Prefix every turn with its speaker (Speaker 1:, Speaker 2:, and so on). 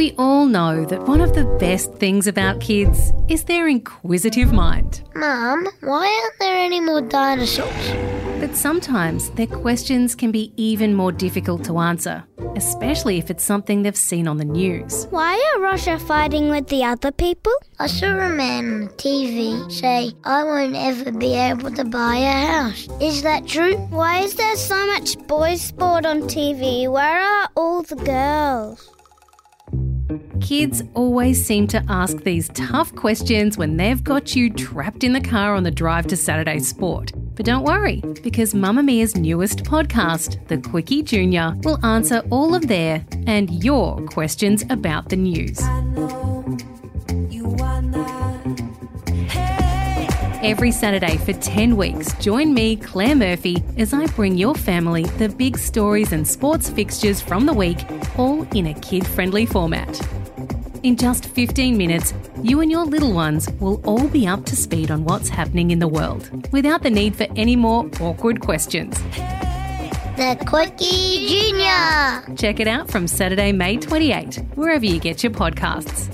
Speaker 1: We all know that one of the best things about kids is their inquisitive mind.
Speaker 2: Mum, why aren't there any more dinosaurs?
Speaker 1: But sometimes their questions can be even more difficult to answer, especially if it's something they've seen on the news.
Speaker 3: Why are Russia fighting with the other people?
Speaker 2: I saw a man on TV say, I won't ever be able to buy a house. Is that true?
Speaker 3: Why is there so much boys sport on TV? Where are all the girls?
Speaker 1: Kids always seem to ask these tough questions when they've got you trapped in the car on the drive to Saturday sport. But don't worry, because Mamamia's newest podcast, The Quicky Junior, will answer all of their and your questions about the news. Every Saturday for 10 weeks, join me, Claire Murphy, as I bring your family the big stories and sports fixtures from the week, all in a kid friendly format. In just 15 minutes, you and your little ones will all be up to speed on what's happening in the world without the need for any more awkward questions.
Speaker 2: The Quicky Junior!
Speaker 1: Check it out from Saturday, May 28, wherever you get your podcasts.